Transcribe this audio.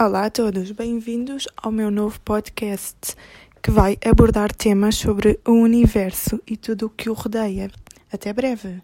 Olá a todos, bem-vindos ao meu novo podcast que vai abordar temas sobre o universo e tudo o que o rodeia. Até breve!